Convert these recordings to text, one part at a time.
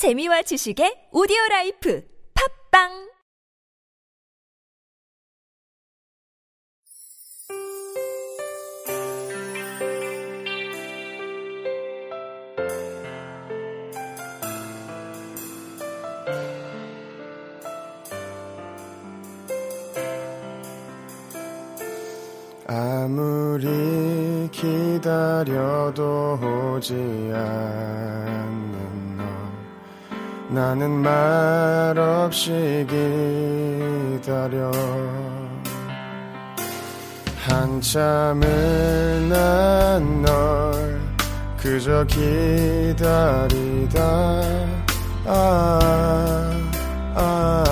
재미와 지식의 오디오 라이프 팝빵! 아무리 기다려도 오지 않는 너 나는 말 없이 기다려 한참을 난 널 그저 기다리다 아, 아, 아.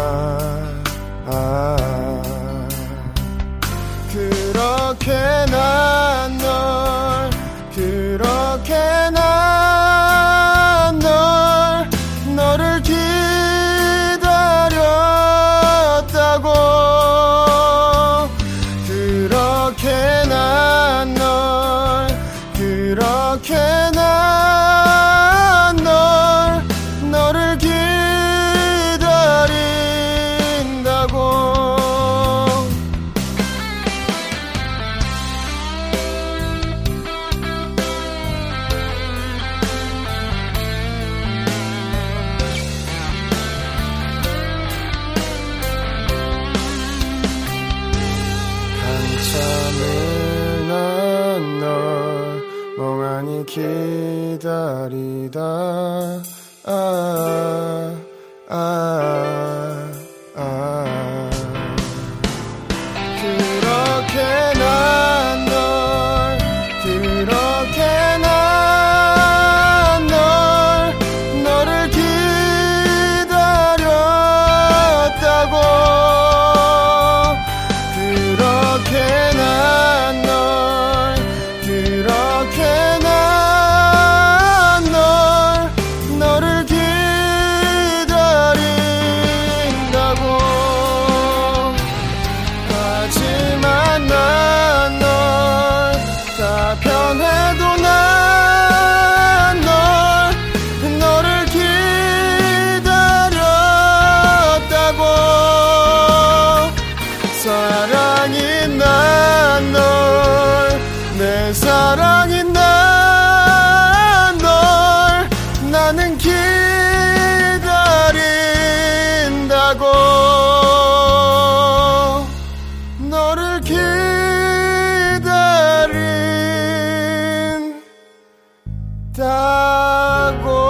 너 한참을 난널 멍하니 기다리다 아, 아, 아. 그렇게 난널 그렇게 난 기다린다고 너를 기다린다고.